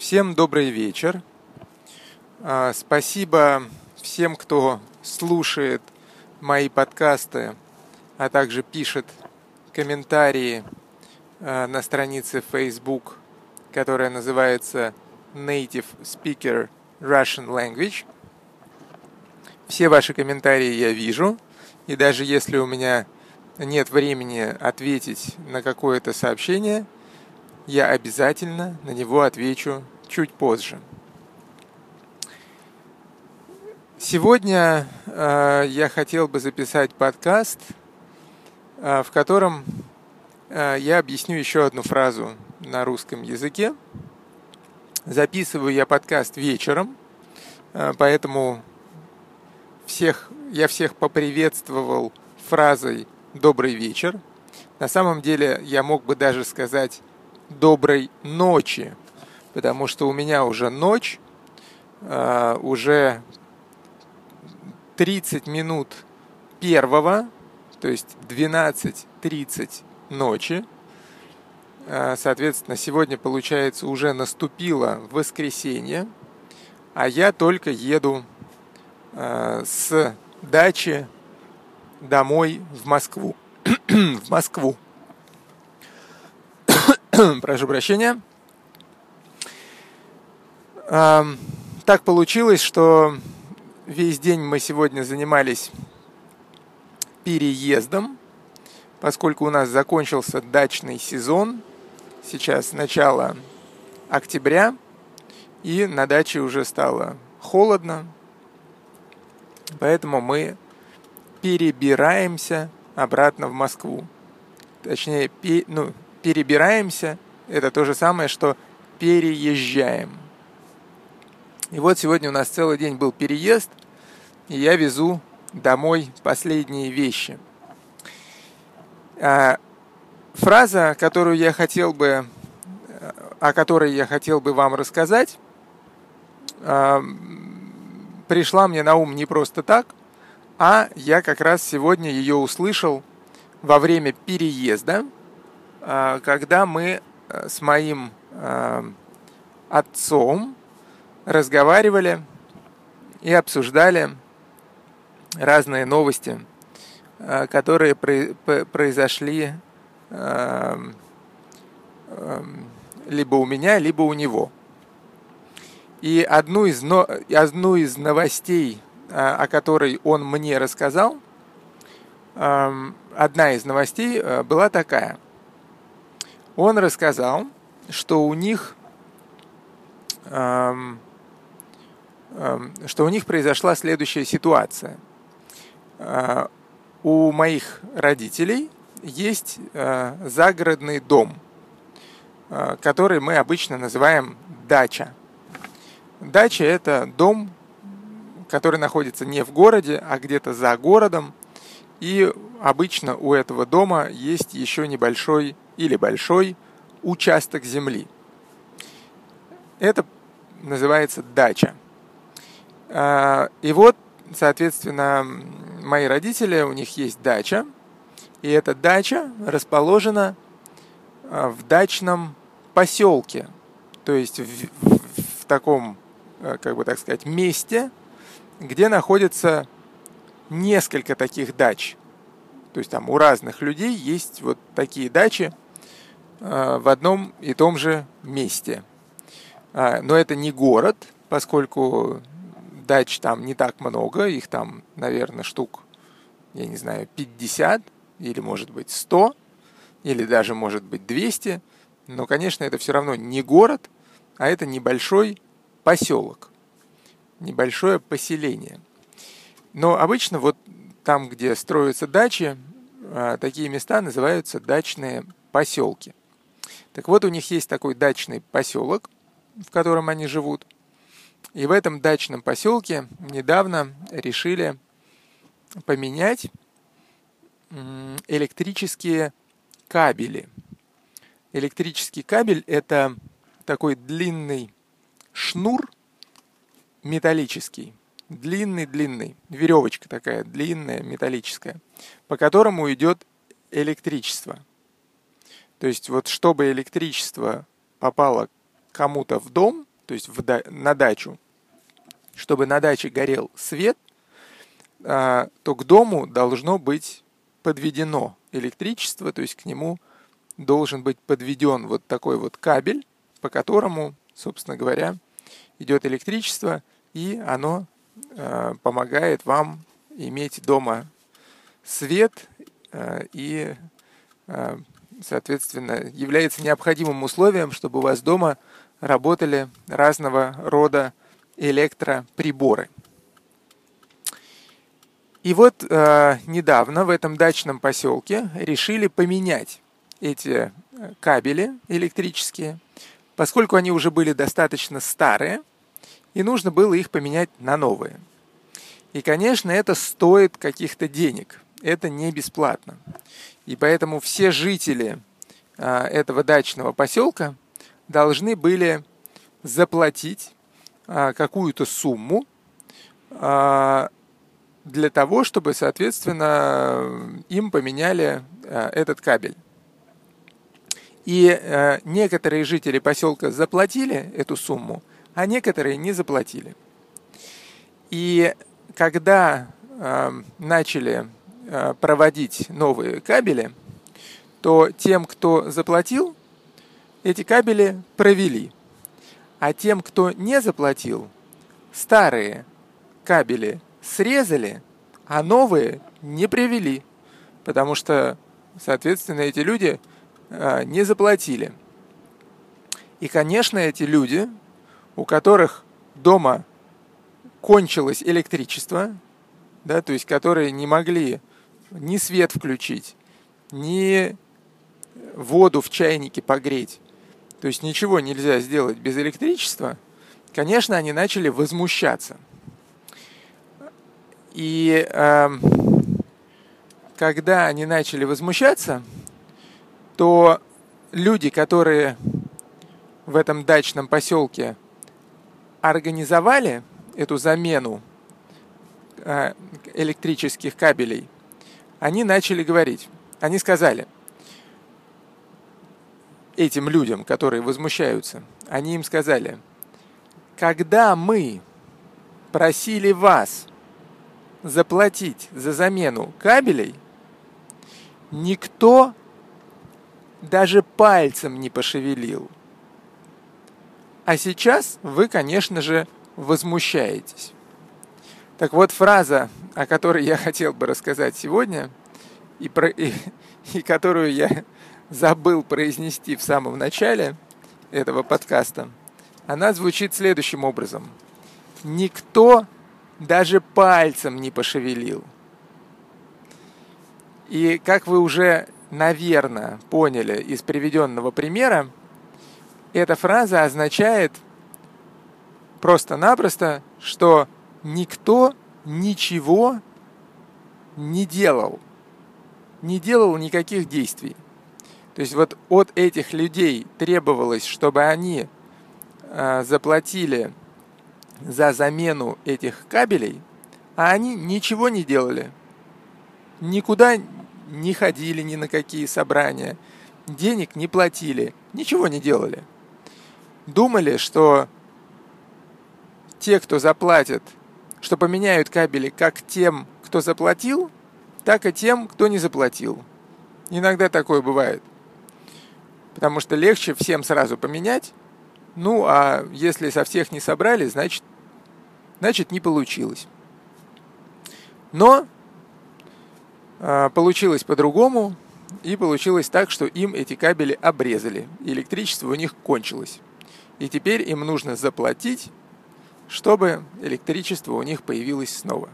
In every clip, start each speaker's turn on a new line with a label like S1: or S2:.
S1: Всем добрый вечер. А, Спасибо всем, кто слушает мои подкасты, а также пишет комментарии а, на странице Facebook, которая называется Native Speaker Russian Language. Все ваши комментарии я вижу, и даже если у меня нет времени ответить на какое-то сообщение, я обязательно на него отвечу чуть позже. Сегодня э, я хотел бы записать подкаст, э, в котором э, я объясню еще одну фразу на русском языке. Записываю я подкаст вечером, э, поэтому всех, я всех поприветствовал фразой «добрый вечер». На самом деле я мог бы даже сказать «доброй ночи», потому что у меня уже ночь, э, уже 30 минут первого, то есть 12.30 ночи. Э, соответственно, сегодня, получается, уже наступило воскресенье, а я только еду э, с дачи домой в Москву. в Москву. Прошу прощения. Так получилось, что весь день мы сегодня занимались переездом, поскольку у нас закончился дачный сезон. Сейчас начало октября, и на даче уже стало холодно, поэтому мы перебираемся обратно в Москву. Точнее, пе, ну, перебираемся – это то же самое, что переезжаем. И вот сегодня у нас целый день был переезд, и я везу домой последние вещи. А, фраза, которую я хотел бы, о которой я хотел бы вам рассказать, а, пришла мне на ум не просто так, а я как раз сегодня ее услышал во время переезда, когда мы э, с моим отцом разговаривали и обсуждали разные новости, э, которые произошли либо у меня, либо у него. И одну из, но, одну из новостей, э, о которой он мне рассказал, одна из новостей э, была такая. Он рассказал, что у них Эм, что у них произошла следующая ситуация. Э, у моих родителей есть э, загородный дом, э, который мы обычно называем дача. Дача – это дом, который находится не в городе, а где-то за городом. И обычно у этого дома есть еще небольшой или большой участок земли. Это называется дача. А, и вот, соответственно, мои родители, у них есть дача, и эта дача расположена а, в дачном поселке, то есть в, в, в таком, э, как бы так сказать, месте, где находится несколько таких дач. То есть там у разных людей есть вот такие дачи в одном и том же месте. Э, но это не город, поскольку дач там не так много, их там, наверное, штук, я не знаю, 50 или, может быть, 100 или даже, может быть, 200. Но, конечно, это все равно не город, а это небольшой поселок, небольшое поселение. Но обычно вот там, где строятся дачи, а, такие места называются дачные поселки. Так вот, у них есть такой дачный поселок, в котором они живут – и в этом дачном поселке недавно решили поменять электрические кабели. Электрический кабель – это такой длинный шнур металлический, длинный-длинный, веревочка такая длинная, металлическая, по которому идет электричество. То есть вот чтобы электричество попало кому-то в дом – то есть в, на дачу, чтобы на даче горел свет, а, то к дому должно быть подведено электричество, то есть к нему должен быть подведен вот такой вот кабель, по которому, собственно говоря, идет электричество, и оно э, помогает вам иметь дома свет э, и, э, соответственно, является необходимым условием, чтобы у вас дома работали разного рода электроприборы. И вот э, недавно в этом дачном поселке решили поменять эти э, кабели электрические, поскольку они уже были достаточно старые, и нужно было их поменять на новые. И, конечно, это стоит каких-то денег. Это не бесплатно. И поэтому все жители э, этого дачного поселка должны были заплатить э, какую-то сумму для того, чтобы, соответственно, им поменяли этот кабель. И некоторые жители поселка заплатили эту сумму, а некоторые не заплатили. И когда начали проводить новые кабели, то тем, кто заплатил, эти кабели провели. А тем, кто не заплатил, старые кабели срезали, а новые не привели, потому что, соответственно, эти люди а, не заплатили. И, конечно, эти люди, у которых дома кончилось электричество, да, то есть которые не могли ни свет включить, ни воду в чайнике погреть, то есть ничего нельзя сделать без электричества, конечно, они начали возмущаться – и э, когда они начали возмущаться, то люди, которые в этом дачном поселке организовали эту замену э, электрических кабелей, они начали говорить, они сказали этим людям, которые возмущаются, они им сказали, когда мы просили вас заплатить за замену кабелей, никто даже пальцем не пошевелил. А сейчас вы, конечно же, возмущаетесь. Так вот, фраза, о которой я хотел бы рассказать сегодня, и, про, и, и которую я забыл произнести в самом начале этого подкаста, она звучит следующим образом. Никто даже пальцем не пошевелил. И как вы уже, наверное, поняли из приведенного примера, эта фраза означает просто-напросто, что никто ничего не делал, не делал никаких действий. То есть вот от этих людей требовалось, чтобы они э, заплатили за замену этих кабелей, а они ничего не делали. Никуда не ходили ни на какие собрания, денег не платили, ничего не делали. Думали, что те, кто заплатят, что поменяют кабели как тем, кто заплатил, так и тем, кто не заплатил. Иногда такое бывает. Потому что легче всем сразу поменять, ну, а если со всех не собрали, значит, значит не получилось. Но э, получилось по-другому, и получилось так, что им эти кабели обрезали. Электричество у них кончилось. И теперь им нужно заплатить, чтобы электричество у них появилось снова.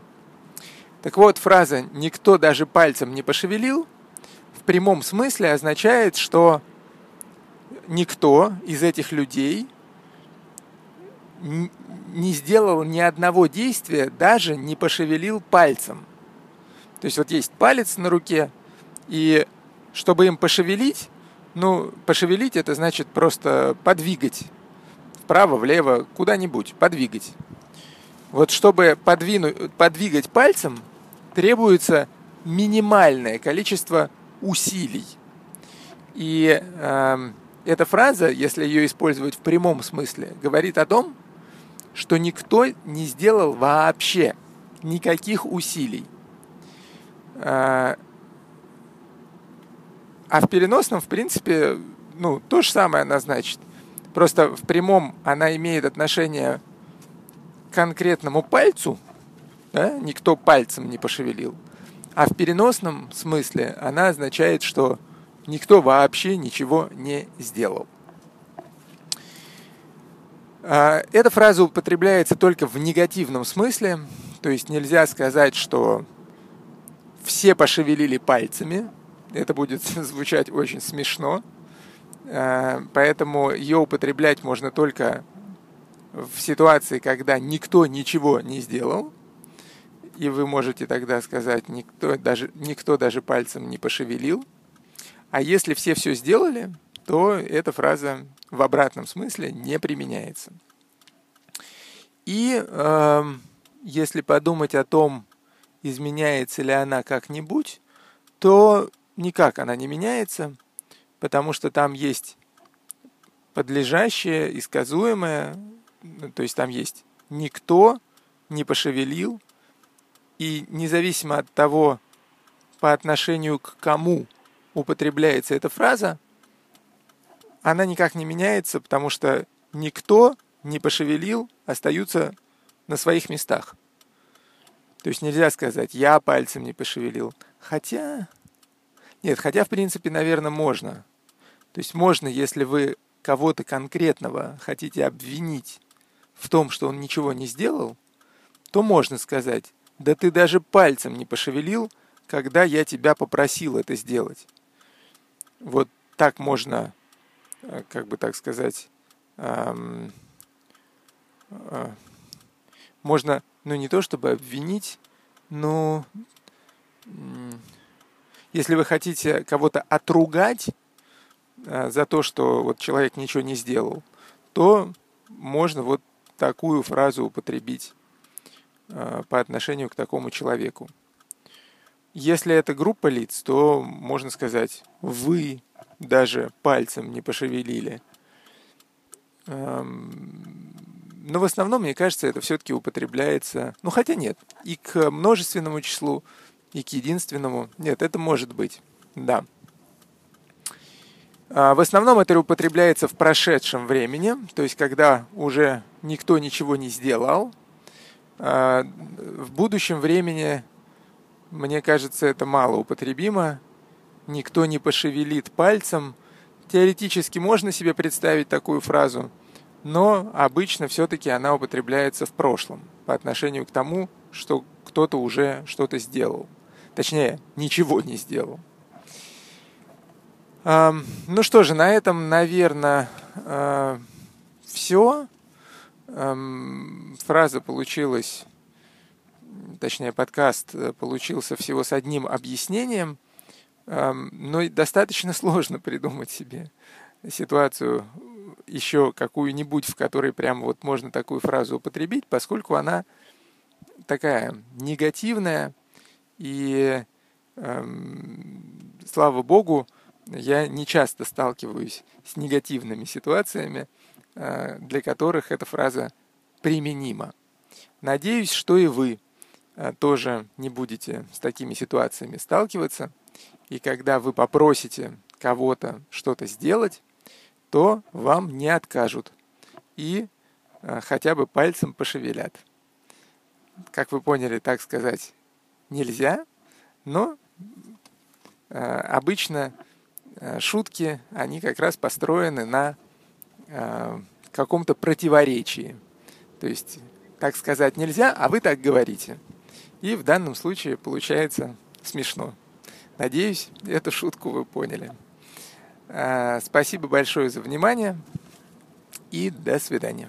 S1: Так вот, фраза «никто даже пальцем не пошевелил» в прямом смысле означает, что никто из этих людей не сделал ни одного действия, даже не пошевелил пальцем. То есть вот есть палец на руке, и чтобы им пошевелить, ну, пошевелить это значит просто подвигать вправо, влево, куда-нибудь, подвигать. Вот чтобы подвинуть, подвигать пальцем, требуется минимальное количество усилий. И э, эта фраза, если ее использовать в прямом смысле, говорит о том, что никто не сделал вообще никаких усилий. А, а в переносном, в принципе, ну, то же самое она значит. Просто в прямом она имеет отношение к конкретному пальцу, да? никто пальцем не пошевелил. А в переносном смысле она означает, что никто вообще ничего не сделал. А, эта фраза употребляется только в негативном смысле, то есть нельзя сказать, что все пошевелили пальцами, это будет звучать очень смешно, поэтому ее употреблять можно только в ситуации, когда никто ничего не сделал, и вы можете тогда сказать, никто даже, никто даже пальцем не пошевелил. А если все все сделали, то эта фраза в обратном смысле не применяется. И э, если подумать о том, изменяется ли она как-нибудь, то никак она не меняется, потому что там есть подлежащее, исказуемое, то есть там есть никто не пошевелил, и независимо от того, по отношению к кому употребляется эта фраза, она никак не меняется, потому что никто не пошевелил, остаются на своих местах. То есть нельзя сказать, я пальцем не пошевелил. Хотя... Нет, хотя, в принципе, наверное, можно. То есть можно, если вы кого-то конкретного хотите обвинить в том, что он ничего не сделал, то можно сказать, да ты даже пальцем не пошевелил, когда я тебя попросил это сделать. Вот так можно Э, как бы так сказать, эм, э, можно, ну не то чтобы обвинить, но если вы хотите кого-то отругать э, за то, что вот человек ничего не сделал, то можно вот такую фразу употребить э, по отношению к такому человеку. Если это группа лиц, то можно сказать «вы даже пальцем не пошевелили. Эм, но в основном, мне кажется, это все-таки употребляется, ну хотя нет, и к множественному числу, и к единственному. Нет, это может быть, да. А, в основном это употребляется в прошедшем времени, то есть когда уже никто ничего не сделал. А, в будущем времени, мне кажется, это мало употребимо, никто не пошевелит пальцем. Теоретически можно себе представить такую фразу, но обычно все-таки она употребляется в прошлом по отношению к тому, что кто-то уже что-то сделал. Точнее, ничего не сделал. Ну что же, на этом, наверное, а, все. Фраза получилась, точнее, подкаст э, получился всего с одним объяснением – но достаточно сложно придумать себе ситуацию еще какую-нибудь, в которой прямо вот можно такую фразу употребить, поскольку она такая негативная, и слава богу, я не часто сталкиваюсь с негативными ситуациями, э, для которых эта фраза применима. Надеюсь, что и вы э, тоже не будете с такими ситуациями сталкиваться – и когда вы попросите кого-то что-то сделать, то вам не откажут и э, хотя бы пальцем пошевелят. Как вы поняли, так сказать нельзя, но обычно шутки, они как раз построены на э, каком-то противоречии. То есть, так сказать нельзя, а вы так говорите. И в данном случае получается смешно. Надеюсь, эту шутку вы поняли. А, спасибо большое за внимание и до свидания.